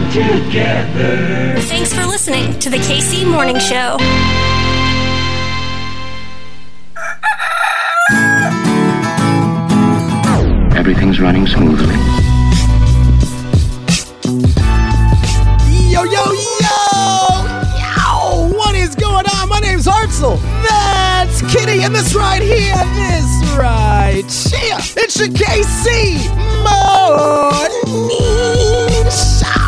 come together. Thanks for listening to the KC Morning Show. Everything's running smoothly. Yo, yo, yo! Yo! What is going on? My name's Hartzell. That's Kitty, and this right here, this right here, it's your KC Morning Show,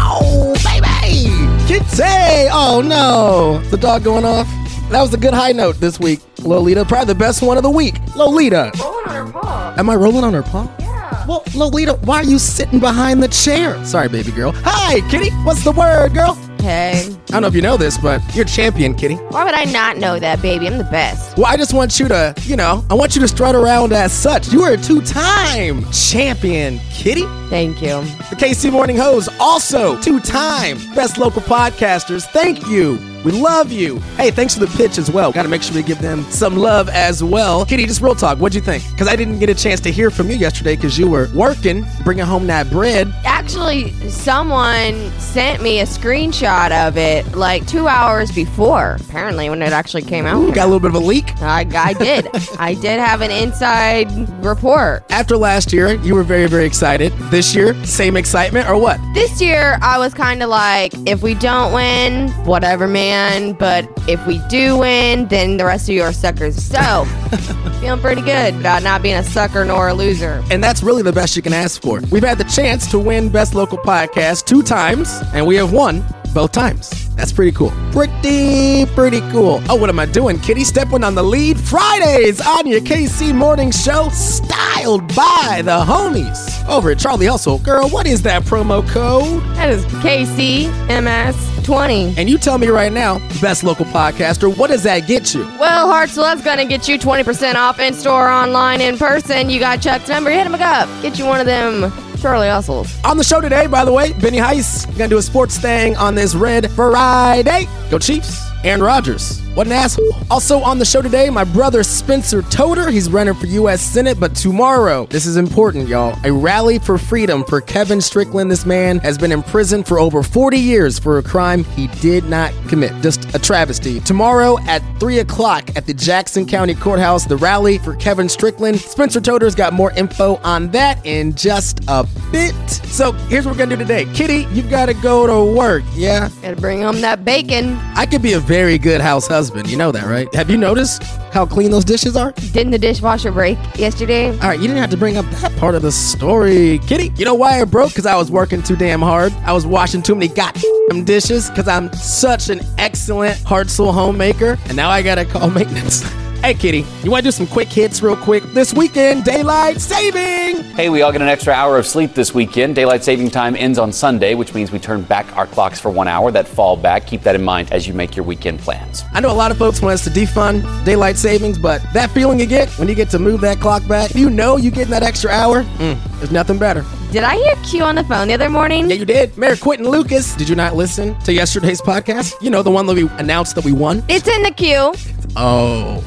Kitty! Oh no! The dog going off? That was a good high note this week, Lolita. Probably the best one of the week. Lolita. Rolling on her paw. Am I rolling on her paw? Yeah. Well, Lolita, why are you sitting behind the chair? Sorry, baby girl. Hi, Kitty. What's the word, girl? Hey. I don't know if you know this, but you're champion, Kitty. Why would I not know that, baby? I'm the best. Well, I just want you to, you know, I want you to strut around as such. You are a two-time champion, Kitty. Thank you. The KC Morning Hoes, also two-time best local podcasters. Thank you. We love you. Hey, thanks for the pitch as well. Got to make sure we give them some love as well. Kitty, just real talk. What'd you think? Because I didn't get a chance to hear from you yesterday because you were working, bringing home that bread. Actually, someone sent me a screenshot of it like two hours before, apparently, when it actually came out. Got a little bit of a leak. I, I did. I did have an inside report. After last year, you were very, very excited. This year, same excitement or what? This year, I was kind of like, if we don't win, whatever, man. But if we do win, then the rest of you are suckers. So, feeling pretty good about not being a sucker nor a loser. And that's really the best you can ask for. We've had the chance to win Best Local Podcast two times, and we have won both times. That's pretty cool. Pretty, pretty cool. Oh, what am I doing? Kitty stepping on the lead Fridays on your KC Morning Show, styled by the homies over at Charlie Hustle. Girl, what is that promo code? That is KCMS20. And you tell me right now, Best Local Podcaster, what does that get you? Well, Hartzell, that's going to get you 20% off in store, online, in person. You got Chuck's number. Hit him up. Get you one of them Charlie Hustles. On the show today, by the way, Benny Heiss gonna do a sports thing on this Red Friday. Go Chiefs. Aaron Rodgers. What an asshole. Also on the show today, my brother Spencer Toder. He's running for U.S. Senate, but tomorrow, this is important, y'all. A rally for freedom for Kevin Strickland. This man has been in prison for over 40 years for a crime he did not commit. Just a travesty. Tomorrow at 3 o'clock at the Jackson County Courthouse, the rally for Kevin Strickland. Spencer Toder's got more info on that in just a bit. So here's what we're gonna do today. Kitty, you've got to go to work, yeah? Gotta bring home that bacon. I could be a very good house husband. You know that, right? Have you noticed how clean those dishes are? Didn't the dishwasher break yesterday? All right, you didn't have to bring up that part of the story, Kitty. You know why I broke? Because I was working too damn hard. I was washing too many goddamn dishes because I'm such an excellent Hartzell homemaker, and now I gotta call maintenance. Hey, Kitty, you want to do some quick hits real quick? This weekend, daylight saving. Hey, we all get an extra hour of sleep this weekend. Daylight saving time ends on Sunday, which means we turn back our clocks for one hour. That fall back. Keep that in mind as you make your weekend plans. I know a lot of folks want us to defund daylight savings, but that feeling you get when you get to move that clock back, you know you getting that extra hour. Mm, there's nothing better. Did I hear Q on the phone the other morning? Yeah, you did. Mayor Quinton Lucas. Did you not listen to yesterday's podcast? You know, the one that we announced that we won? It's in the queue. Oh.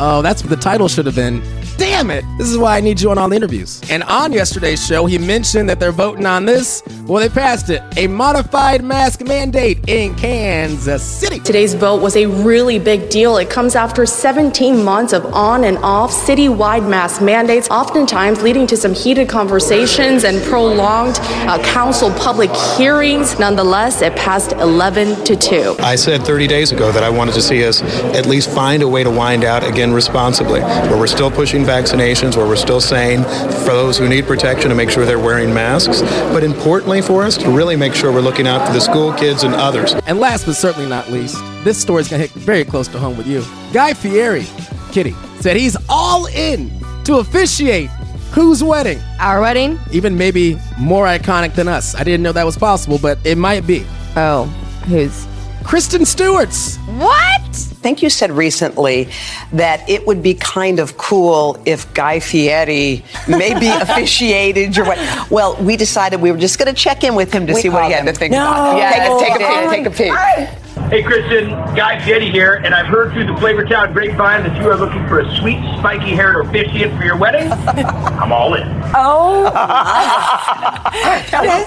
Oh, that's what the title should have been. Damn it! This is why I need you on all the interviews. And on yesterday's show, he mentioned that they're voting on this. Well, they passed it. A modified mask mandate in Kansas City. Today's vote was a really big deal. It comes after 17 months of on and off citywide mask mandates, oftentimes leading to some heated conversations and prolonged uh, council public hearings. Nonetheless, it passed 11 to 2. I said 30 days ago that I wanted to see us at least find a way to wind out again responsibly, where we're still pushing vaccinations, where we're still saying for those who need protection to make sure they're wearing masks, but importantly for us to really make sure we're looking out for the school kids and others. And last but certainly not least, this story's gonna hit very close to home with you. Guy Fieri, Kitty, said he's all in to officiate whose wedding? Our wedding? Even maybe more iconic than us. I didn't know that was possible, but it might be. Oh, who's? Kristen Stewart's. What? I think you said recently that it would be kind of cool if Guy Fieri maybe officiated your wedding. Well, we decided we were just going to check in with him to We see what he had him. to think No. about. Yes. Take a, take a peek. Take a peek. Hey, Kristen, Guy Fieri here, and I've heard through the Flavortown grapevine that you are looking for a sweet, spiky-haired officiant for your wedding. I'm all in. Oh.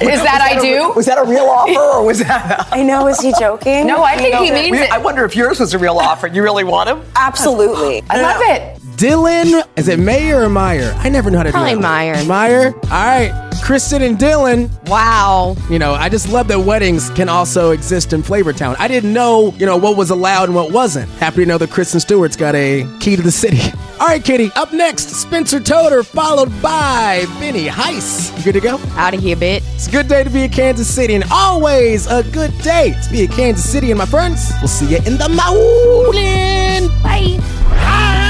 Is that I do? Was that a real offer or was that? I know. Is he joking? No, I think he means We- it. I wonder if yours was a real offer. You really want him? Absolutely. I love it. Dylan, is it Mayer or Meyer? I never know how to Probably do that. Meyer. Meyer? All right. Kristen and Dylan. Wow. You know, I just love that weddings can also exist in Flavortown. I didn't know, you know, what was allowed and what wasn't. Happy to know that Kristen Stewart's got a key to the city. All right, Kitty. Up next, Spencer Toder, followed by Benny Heiss. You good to go? Out of here, bit. It's a good day to be in Kansas City, and always a good day to be in Kansas City. And my friends, we'll see you in the mountain. Bye. The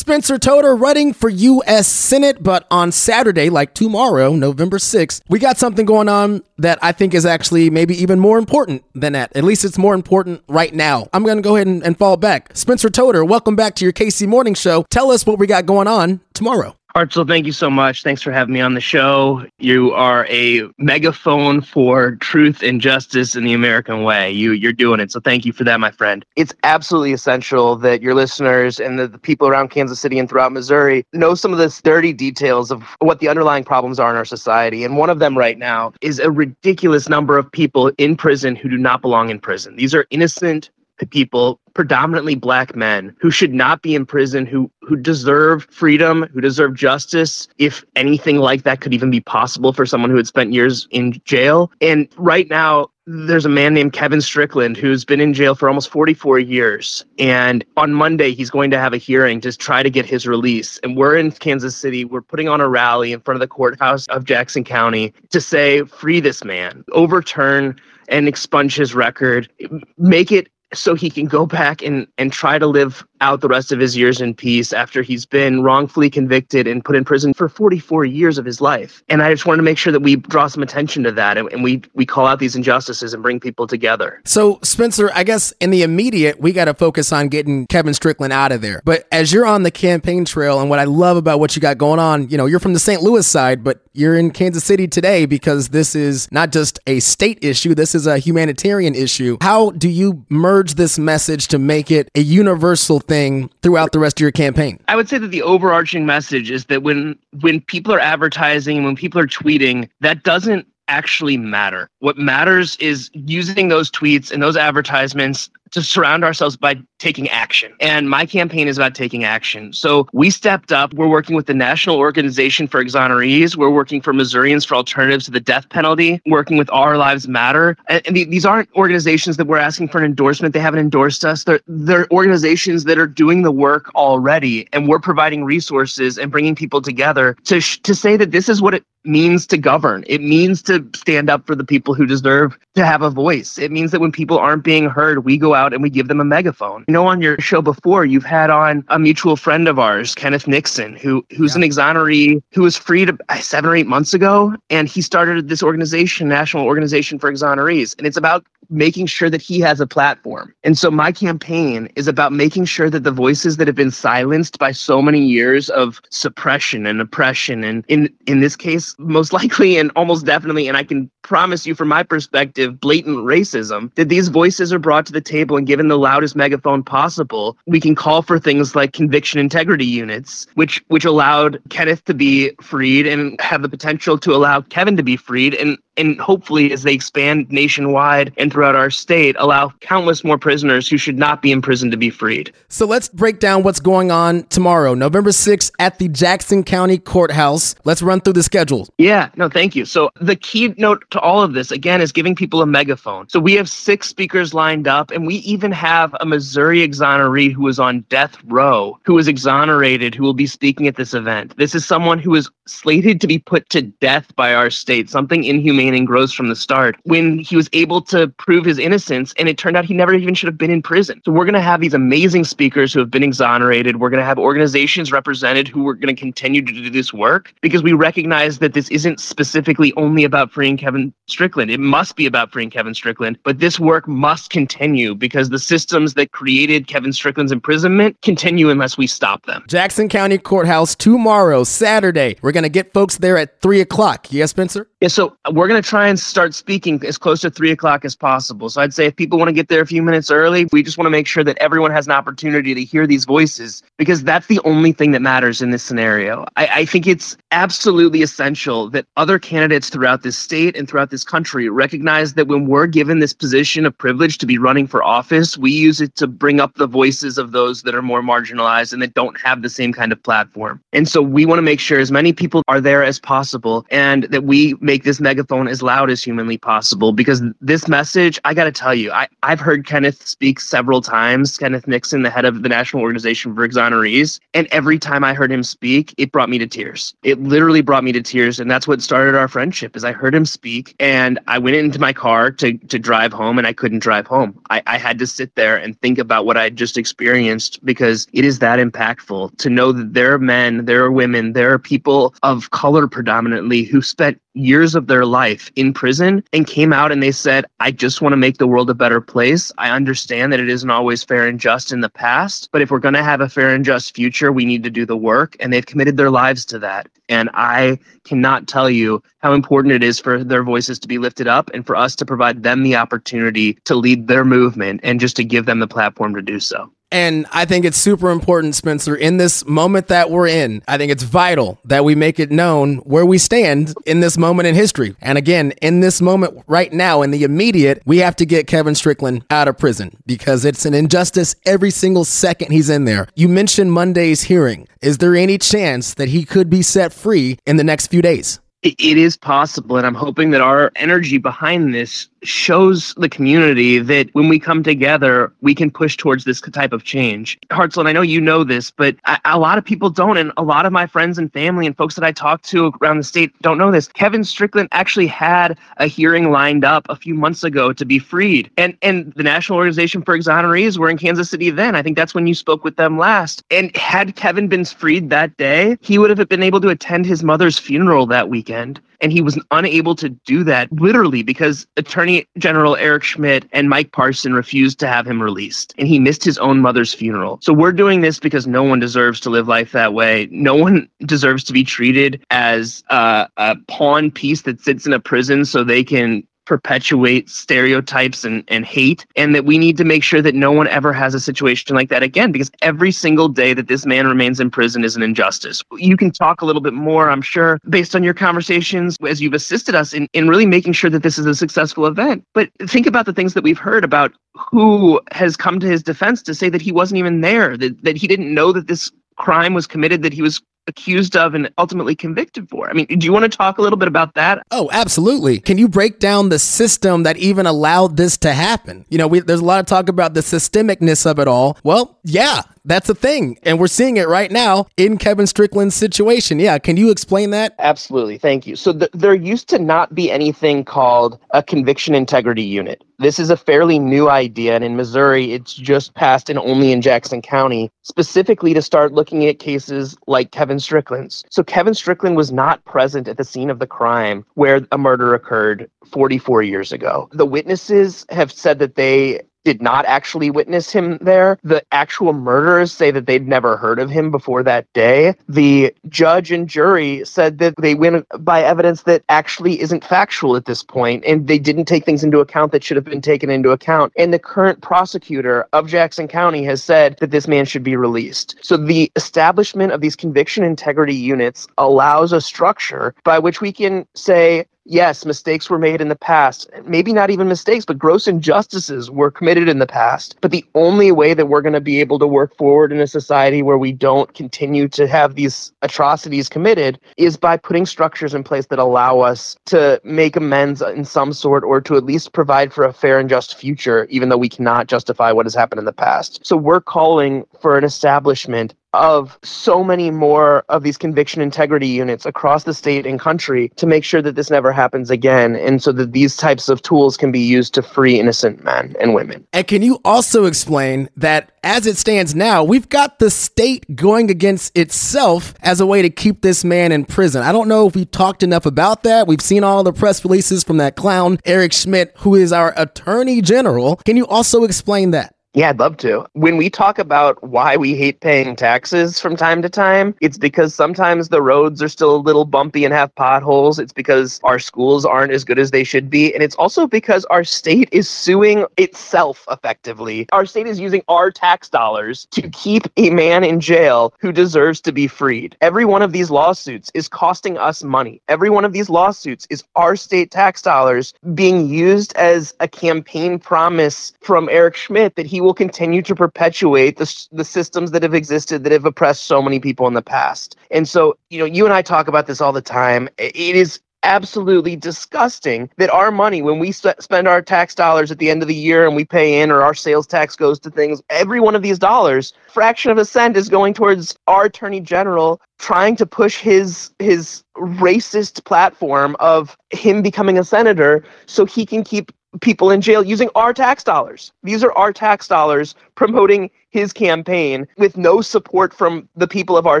Spencer Toder running for U.S. Senate, but on Saturday, like tomorrow, November 6th, we got something going on that I think is actually maybe even more important than that. At least it's more important right now. I'm going to go ahead and, and fall back. Spencer Toder, welcome back to your KC Morning Show. Tell us what we got going on tomorrow. Hartzell, thank you so much. Thanks for having me on the show. You are a megaphone for truth and justice in the American way. You you're doing it. So thank you for that, my friend. It's absolutely essential that your listeners and the, the people around Kansas City and throughout Missouri know some of the dirty details of what the underlying problems are in our society. And one of them right now is a ridiculous number of people in prison who do not belong in prison. These are innocent people predominantly black men who should not be in prison who who deserve freedom who deserve justice if anything like that could even be possible for someone who had spent years in jail and right now there's a man named Kevin Strickland who's been in jail for almost 44 years. And on Monday, he's going to have a hearing to try to get his release. And we're in Kansas City. We're putting on a rally in front of the courthouse of Jackson County to say, free this man, overturn and expunge his record, make it so he can go back and, and try to live out the rest of his years in peace after he's been wrongfully convicted and put in prison for 44 years of his life. And I just wanted to make sure that we draw some attention to that and, and we, we call out these injustices and bring people together. So, Spencer, I guess in the immediate, we got to focus on getting Kevin Strickland out of there. But as you're on the campaign trail, and what I love about what you got going on, you know, you're from the St. Louis side, but you're in Kansas City today because this is not just a state issue, this is a humanitarian issue. How do you merge this message to make it a universal thing throughout the rest of your campaign? I would say that the overarching message is that when when people are advertising and when people are tweeting, that doesn't actually matter. What matters is using those tweets and those advertisements to surround ourselves by taking action. And my campaign is about taking action. So we stepped up. We're working with the National Organization for Exonerees. We're working for Missourians for Alternatives to the Death Penalty, working with Our Lives Matter. And, and these aren't organizations that we're asking for an endorsement. They haven't endorsed us. They're, they're organizations that are doing the work already. And we're providing resources and bringing people together to, sh- to say that this is what it means to govern. It means to stand up for the people who deserve to have a voice. It means that when people aren't being heard, we go out and we give them a megaphone. You know, on your show before, you've had on a mutual friend of ours, Kenneth Nixon, who who's an exoneree who was freed uh, seven or eight months ago, and he started this organization, National Organization for Exonerees, and it's about making sure that he has a platform. And so my campaign is about making sure that the voices that have been silenced by so many years of suppression and oppression and in in this case most likely and almost definitely and I can promise you from my perspective blatant racism that these voices are brought to the table and given the loudest megaphone possible we can call for things like conviction integrity units which which allowed Kenneth to be freed and have the potential to allow Kevin to be freed and and hopefully as they expand nationwide and throughout our state allow countless more prisoners who should not be in prison to be freed So let's break down what's going on tomorrow, November 6th at the Jackson County Courthouse. Let's run through the schedule. Yeah, no, thank you. So the keynote to all of this, again, is giving people a megaphone. So we have six speakers lined up, and we even have a Missouri exoneree who is on death row, who is exonerated, who will be speaking at this event. This is someone who is slated to be put to death by our state, something inhumane and gross from the start when he was able to prove his innocence and it turned out he never even should have been in prison. So we're going to have these amazing speakers who have been exonerated. We're going to have organizations represented who are going to continue to do this work because we recognize that this isn't specifically only about freeing Kevin Strickland. It must be about freeing Kevin Strickland, but this work must continue because the systems that created Kevin Strickland's imprisonment continue unless we stop them. Jackson County Courthouse tomorrow, Saturday. We're going to get folks there at 3 o'clock. Yes, Spencer? Yeah, so we're going to try and start speaking as close to 3 o'clock as possible. So I'd say if people want to get there a few minutes early, we just want to make sure that everyone has an opportunity to hear these voices because that's the only thing that matters in this scenario. I, I think it's absolutely essential that other candidates throughout this state and throughout this country recognize that when we're given this position of privilege to be running for office, we use it to bring up the voices of those that are more marginalized and that don't have the same kind of platform. And so we want to make sure as many people are there as possible and that we make this megaphone as loud as humanly possible because this message, I got to tell you, I, I've heard Kenneth speak several times, Kenneth Nixon, the head of the National Organization for Exonerees. And every time I heard him speak, it brought me to tears. It literally brought me to tears. And that's what started our friendship is I heard him speak and I went into my car to, to drive home and I couldn't drive home. I, I had to sit there and think about what I just experienced because it is that impactful to know that there are men, there are women, there are people of color predominantly who spent years of their life in prison and came out and they said, I just want to make the world a better place. I understand that it isn't always fair and just in the past, but if we're going to have a fair and just future, we need to do the work. And they've committed their lives to that. And I cannot tell you how important it is for their voices to be lifted up and for us to provide them the opportunity to lead their movement and just to give them the platform to do so. And I think it's super important, Spencer, in this moment that we're in. I think it's vital that we make it known where we stand in this moment in history. And again, in this moment right now, in the immediate, we have to get Kevin Strickland out of prison because it's an injustice every single second he's in there. You mentioned Monday's hearing. Is there any chance that he could be set free in the next few days? it is possible and i'm hoping that our energy behind this shows the community that when we come together we can push towards this type of change. Hartzell i know you know this but I, a lot of people don't and a lot of my friends and family and folks that i talk to around the state don't know this. Kevin strickland actually had a hearing lined up a few months ago to be freed. And and the national organization for exonerees were in kansas city then. I think that's when you spoke with them last. And had kevin been freed that day he would have been able to attend his mother's funeral that weekend weekend. And he was unable to do that literally because Attorney General Eric Schmitt and Mike Parson refused to have him released. And he missed his own mother's funeral. So we're doing this because no one deserves to live life that way. No one deserves to be treated as a, a pawn piece that sits in a prison so they can perpetuate stereotypes and, and hate, and that we need to make sure that no one ever has a situation like that again, because every single day that this man remains in prison is an injustice. You can talk a little bit more, I'm sure, based on your conversations as you've assisted us in, in really making sure that this is a successful event. But think about the things that we've heard about who has come to his defense to say that he wasn't even there, that, that he didn't know that this crime was committed, that he was accused of and ultimately convicted for. I mean, do you want to talk a little bit about that? Oh, absolutely. Can you break down the system that even allowed this to happen? You know, we, there's a lot of talk about the systemicness of it all. Well, yeah, that's a thing. And we're seeing it right now in Kevin Strickland's situation. Yeah. Can you explain that? Absolutely. Thank you. So, th- there used to not be anything called a conviction integrity unit. This is a fairly new idea. And in Missouri, it's just passed and only in Jackson County, specifically to start looking at cases like Kevin Strickland's. So, Kevin Strickland was not present at the scene of the crime where a murder occurred 44 years ago. The witnesses have said that they did not actually witness him there. The actual murderers say that they'd never heard of him before that day. The judge and jury said that they went by evidence that actually isn't factual at this point, and they didn't take things into account that should have been taken into account. And the current prosecutor of Jackson County has said that this man should be released. So the establishment of these conviction integrity units allows a structure by which we can say, yes, mistakes were made in the past. Maybe not even mistakes, but gross injustices were committed in the past. But the only way that we're going to be able to work forward in a society where we don't continue to have these atrocities committed is by putting structures in place that allow us to make amends in some sort or to at least provide for a fair and just future, even though we cannot justify what has happened in the past. So we're calling for an establishment of so many more of these conviction integrity units across the state and country to make sure that this never happens again and so that these types of tools can be used to free innocent men and women. And can you also explain that as it stands now, we've got the state going against itself as a way to keep this man in prison? I don't know if we talked enough about that. We've seen all the press releases from that clown, Eric Schmitt, who is our attorney general. Can you also explain that? Yeah, I'd love to. When we talk about why we hate paying taxes from time to time, it's because sometimes the roads are still a little bumpy and have potholes. It's because our schools aren't as good as they should be. And it's also because our state is suing itself effectively. Our state is using our tax dollars to keep a man in jail who deserves to be freed. Every one of these lawsuits is costing us money. Every one of these lawsuits is our state tax dollars being used as a campaign promise from Eric Schmitt that will continue to perpetuate the, the systems that have existed that have oppressed so many people in the past. And so, you know, you and I talk about this all the time. It is absolutely disgusting that our money when we spend our tax dollars at the end of the year and we pay in or our sales tax goes to things every one of these dollars fraction of a cent is going towards our attorney general trying to push his his racist platform of him becoming a senator so he can keep people in jail using our tax dollars. These are our tax dollars promoting his campaign with no support from the people of our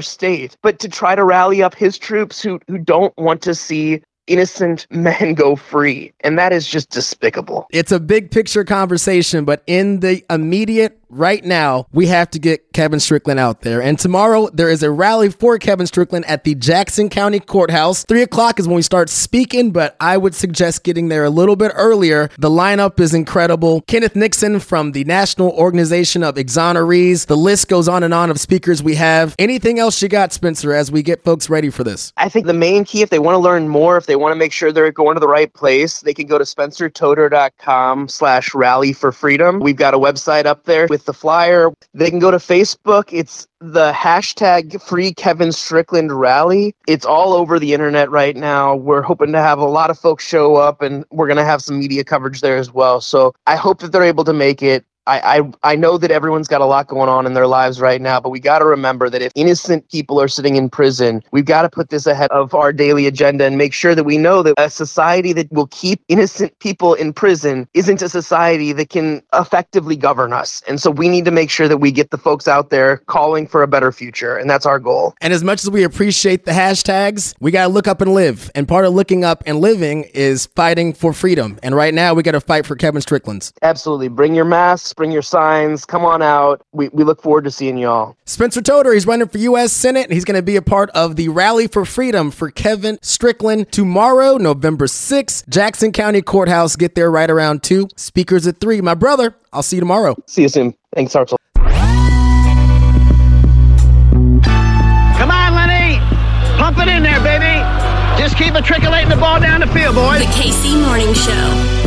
state, but to try to rally up his troops who, who don't want to see innocent men go free. And that is just despicable. It's a big picture conversation, but in the immediate right now, we have to get Kevin Strickland out there. And tomorrow, there is a rally for Kevin Strickland at the Jackson County Courthouse. Three o'clock is when we start speaking, but I would suggest getting there a little bit earlier. The lineup is incredible. Kenneth Nixon from the National Organization of Exonerees. The list goes on and on of speakers we have. Anything else you got, Spencer, as we get folks ready for this? I think the main key, if they want to learn more, if they want to make sure they're going to the right place, they can go to spencertoder.com slash rally for freedom. We've got a website up there with the flyer. They can go to Facebook. It's the hashtag free Kevin Strickland rally. It's all over the internet right now. We're hoping to have a lot of folks show up and we're going to have some media coverage there as well. So I hope that they're able to make it. I, I, I know that everyone's got a lot going on in their lives right now, but we got to remember that if innocent people are sitting in prison, we've got to put this ahead of our daily agenda and make sure that we know that a society that will keep innocent people in prison isn't a society that can effectively govern us. And so we need to make sure that we get the folks out there calling for a better future. And that's our goal. And as much as we appreciate the hashtags, we got to look up and live. And part of looking up and living is fighting for freedom. And right now, we got to fight for Kevin Strickland's. Absolutely. Bring your masks bring your signs, come on out. We, we look forward to seeing y'all. Spencer Toder, he's running for U.S. Senate. He's going to be a part of the Rally for Freedom for Kevin Strickland tomorrow, November 6th, Jackson County Courthouse. Get there right around 2. Speakers at 3. My brother, I'll see you tomorrow. See you soon. Thanks, Hartzell. Come on, Lenny. Pump it in there, baby. Just keep matriculating the ball down the field, boys. The KC Morning Show.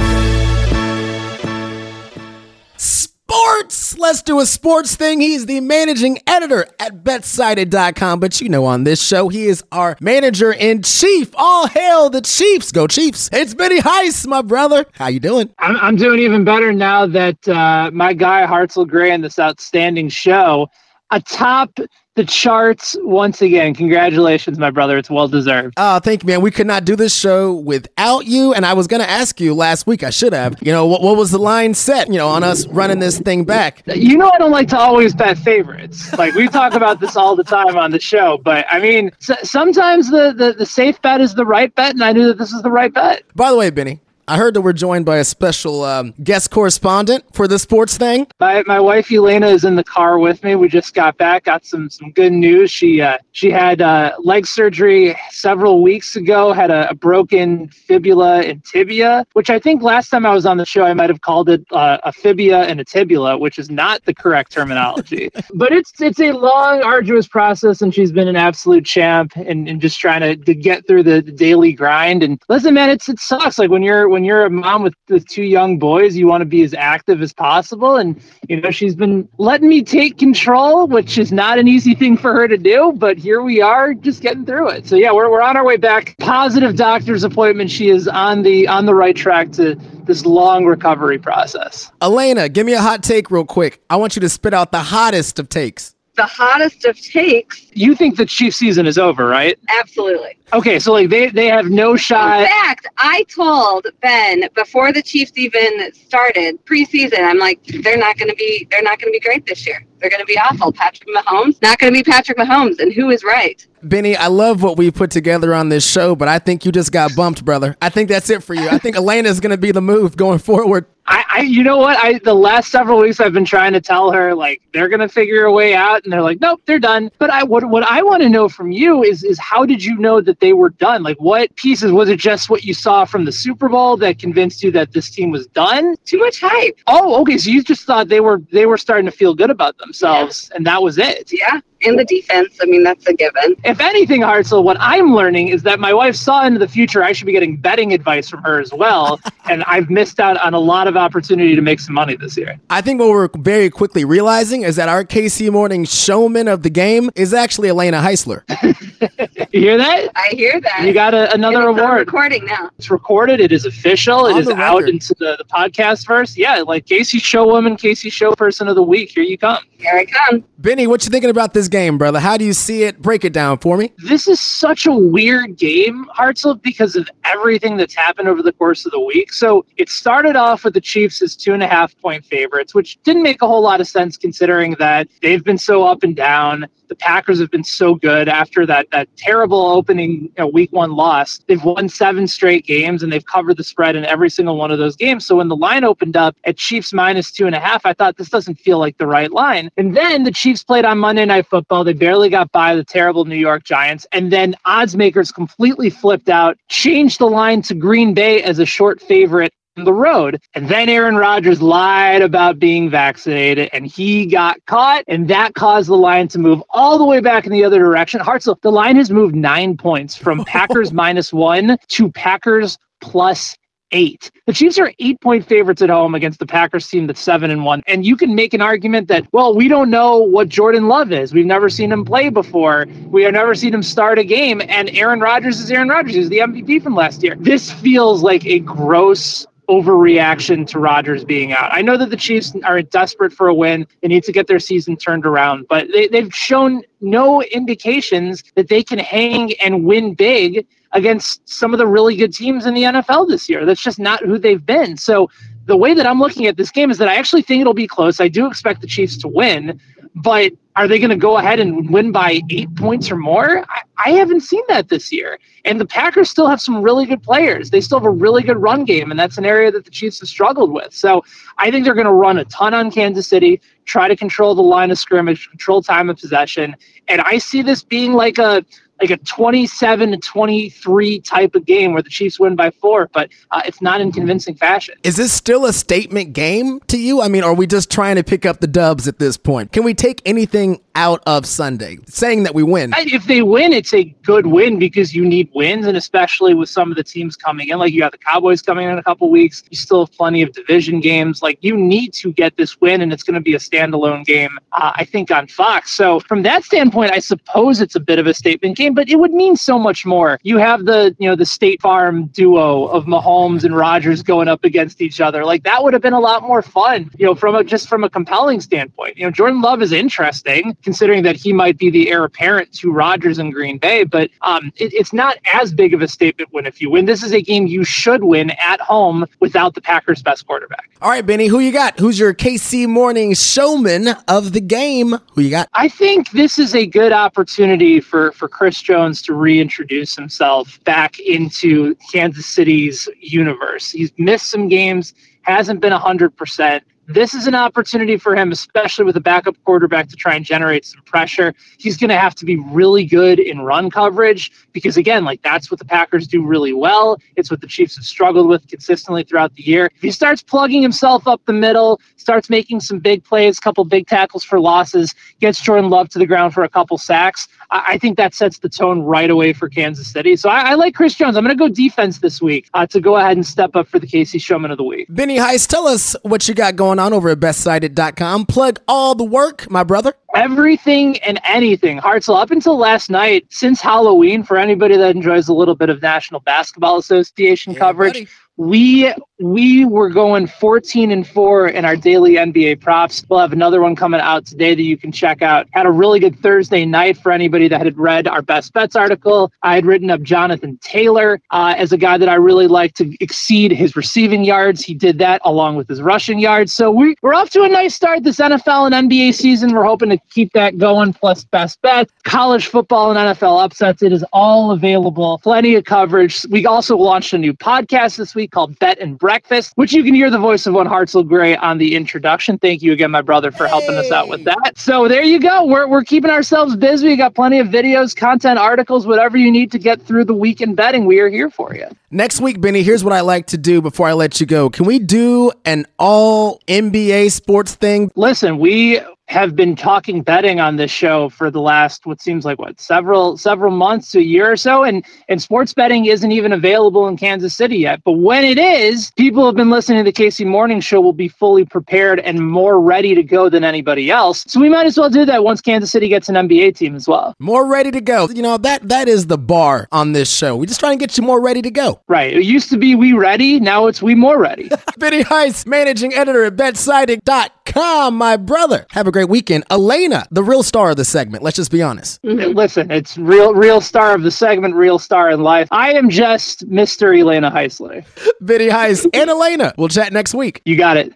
Let's do a sports thing. He's the managing editor at betsided.com. But you know, on this show, he is our manager in chief. All hail the Chiefs. Go Chiefs. It's Benny Heiss, my brother. How you doing? I'm, I'm doing even better now that uh, my guy Hartzell Gray and this outstanding show atop the charts once again. Congratulations, my brother. It's well deserved. Oh, thank you, man. We could not do this show without you. And I was going to ask you last week, I should have, you know, what, what was the line set, you know, on us running this thing back? You know, I don't like to always bet favorites. Like, we talk about this all the time on the show. But I mean, sometimes the, the, the safe bet is the right bet. And I knew that this is the right bet. By the way, Benny, I heard that we're joined by a special um, guest correspondent for the sports thing. My, my wife Elena is in the car with me. We just got back, got some some good news. She uh, she had uh, leg surgery several weeks ago. Had a, a, broken fibula and tibia, which I think last time I was on the show I might have called it uh, a fibia and a tibula, which is not the correct terminology. but it's it's a long, arduous process, and she's been an absolute champ and, and just trying to, to get through the, the daily grind. And listen, man, it's it sucks. Like when you're when you're a mom with, with two young boys, you want to be as active as possible. And, you know, she's been letting me take control, which is not an easy thing for her to do. But here we are just getting through it. So, yeah, we're, we're on our way back. Positive doctor's appointment. She is on the on the right track to this long recovery process. Elena, give me a hot take real quick. I want you to spit out the hottest of takes. The hottest of takes. You think the Chiefs season is over, right? Absolutely. Okay, so like they they have no shot. In fact, I told Ben before the Chiefs even started preseason, I'm like, they're not going to be they're not going to be great this year. They're going to be awful. Patrick Mahomes not going to be Patrick Mahomes, and who is right? Benny, I love what we put together on this show, but I think you just got bumped, brother. I think that's it for you. I think Elena is going to be the move going forward. I, you know what? I the last several weeks I've been trying to tell her like they're gonna figure a way out, and they're like, nope, they're done. But I what what I want to know from you is is how did you know that they were done? Like, what pieces was it? Just what you saw from the Super Bowl that convinced you that this team was done? Too much hype. Oh, okay. So you just thought they were they were starting to feel good about themselves, yeah. and that was it. Yeah in the defense. I mean, that's a given. If anything, Hartzell, what I'm learning is that my wife saw into the future. I should be getting betting advice from her as well. and I've missed out on a lot of opportunity to make some money this year. I think what we're very quickly realizing is that our KC Morning showman of the game is actually Elena Heisler. you hear that? I hear that. You got a, another award. recording now. It's recorded. It is official. It is out into the, the podcast verse. Yeah, like KC Showwoman, KC Show Person of the Week. Here you come. Here I come. Benny, what you thinking about this game, brother? How do you see it? Break it down for me. This is such a weird game, Hartzell, because of everything that's happened over the course of the week. So it started off with the Chiefs as two and a half point favorites, which didn't make a whole lot of sense considering that they've been so up and down. The Packers have been so good after that that terrible opening you know, week one loss. They've won seven straight games and they've covered the spread in every single one of those games. So when the line opened up at Chiefs minus two and a half, I thought this doesn't feel like the right line. And then the Chiefs played on Monday Night Football. They barely got by the terrible New York Giants. And then odds makers completely flipped out, changed the line to Green Bay as a short favorite the road. And then Aaron Rodgers lied about being vaccinated and he got caught. And that caused the line to move all the way back in the other direction. Hartzell, the line has moved nine points from Packers minus one to Packers plus eight. The Chiefs are eight point favorites at home against the Packers team that's seven and one. And you can make an argument that, well, we don't know what Jordan Love is. We've never seen him play before. We have never seen him start a game. And Aaron Rodgers is Aaron Rodgers. He's the MVP from last year. This feels like a gross overreaction to Rodgers being out. I know that the Chiefs are desperate for a win. They need to get their season turned around, but they, they've shown no indications that they can hang and win big against some of the really good teams in the NFL this year. That's just not who they've been. So the way that I'm looking at this game is that I actually think it'll be close. I do expect the Chiefs to win, but are they going to go ahead and win by eight points or more? I, I, haven't seen that this year. And the Packers still have some really good players. They still have a really good run game, and that's an area that the Chiefs have struggled with. So I think they're going to run a ton on Kansas City, try to control the line of scrimmage, control time of possession. And I see this being like a like a 27 to 23 type of game where the Chiefs win by four, but uh, it's not in convincing fashion. Is this still a statement game to you? I mean, are we just trying to pick up the dubs at this point? Can we take anything out of Sunday, saying that we win? If they win, it's a good win because you need wins, and especially with some of the teams coming in, like you got the Cowboys coming in a couple weeks, you still have plenty of division games. Like you need to get this win, and it's going to be a standalone game, uh, I think, on Fox. So from that standpoint, I suppose it's a bit of a statement game but it would mean so much more. You have the, you know, the State Farm duo of Mahomes and Rodgers going up against each other. Like that would have been a lot more fun, you know, from a just from a compelling standpoint. You know, Jordan Love is interesting considering that he might be the heir apparent to Rodgers in Green Bay, but um, it, it's not as big of a statement win if you win. This is a game you should win at home without the Packers' best quarterback. All right, Benny, who you got? Who's your KC Morning showman of the game? Who you got? I think this is a good opportunity for for Chris Jones to reintroduce himself back into Kansas City's universe. He's missed some games, hasn't been 100% this is an opportunity for him, especially with a backup quarterback, to try and generate some pressure. He's going to have to be really good in run coverage because, again, like that's what the Packers do really well. It's what the Chiefs have struggled with consistently throughout the year. If he starts plugging himself up the middle, starts making some big plays, a couple big tackles for losses, gets Jordan Love to the ground for a couple sacks, I, I think that sets the tone right away for Kansas City. So I, I like Chris Jones. I'm going to go defense this week uh, to go ahead and step up for the KC Showman of the Week. Benny Heist, tell us what you got going on over at betsided.com. Plug all the work, my brother. Everything and anything. Hartzell, up until last night, since Halloween, for anybody that enjoys a little bit of National Basketball Association coverage, buddy. we we were going 14 and 4 in our daily NBA props. We'll have another one coming out today that you can check out. Had a really good Thursday night for anybody that had read our best bets article. I had written up Jonathan Taylor uh, as a guy that I really like to exceed his receiving yards. He did that along with his rushing yards. So we, we're off to a nice start this NFL and NBA season. We're hoping to keep that going, plus best bets, college football and NFL upsets. It is all available. Plenty of coverage. We also launched a new podcast this week called Bet and Breakfast, which you can hear the voice of one Hartzell Gray on the introduction. Thank you again, my brother, for helping us out with that. So there you go. We're, we're keeping ourselves busy. We got plenty of videos, content, articles, whatever you need to get through the week in betting. We are here for you. Next week, Benny, here's what I like to do before I let you go. Can we do an all NBA sports thing? Listen, we have been talking betting on this show for the last what seems like what several several months a year or so and and sports betting isn't even available in Kansas City yet but when it is people have been listening to the KC Morning show will be fully prepared and more ready to go than anybody else so we might as well do that once Kansas City gets an NBA team as well More ready to go. You know, that that is the bar on this show. We just trying to get you more ready to go. right it used to be we ready now it's we more ready Benny Heiss, managing editor at betsided.com, my brother. Have a great weekend. Elena, the real star of the segment. Let's just be honest. Mm-hmm. listen it's real real star of the segment real star in life I am just Mr. Elena Heisler Benny Heiss and Elena. We'll chat next week. you got it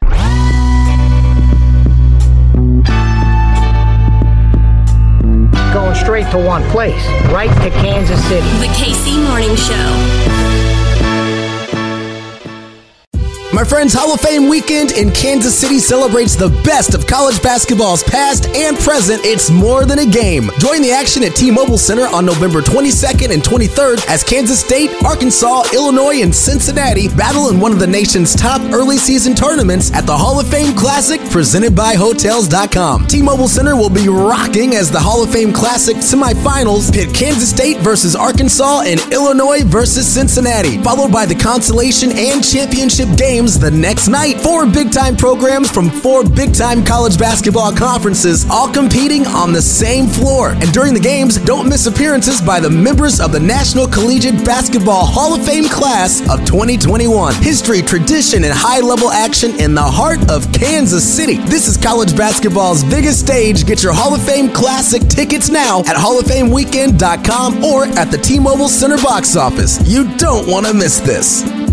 Going straight to one place, right to Kansas City. The KC Morning Show. My friends, Hall of Fame weekend in Kansas City celebrates the best of college basketball's past and present. It's more than a game. Join the action at T-Mobile Center on November 22nd and 23rd as Kansas State, Arkansas, Illinois, and Cincinnati battle in one of the nation's top early season tournaments at the Hall of Fame Classic presented by Hotels.com. T-Mobile Center will be rocking as the Hall of Fame Classic semifinals pit Kansas State versus Arkansas and Illinois versus Cincinnati, followed by the consolation and championship games the next night. Four big time programs from four big time college basketball conferences all competing on the same floor. And during the games, don't miss appearances by the members of the National Collegiate Basketball Hall of Fame class of 2021. History, tradition, and high level action in the heart of Kansas City. This is college basketball's biggest stage. Get your Hall of Fame Classic tickets now at HallOfFameWeekend.com or at the T Mobile Center box office. You don't want to miss this.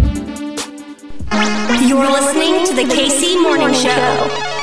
You're listening to the KC Morning Show.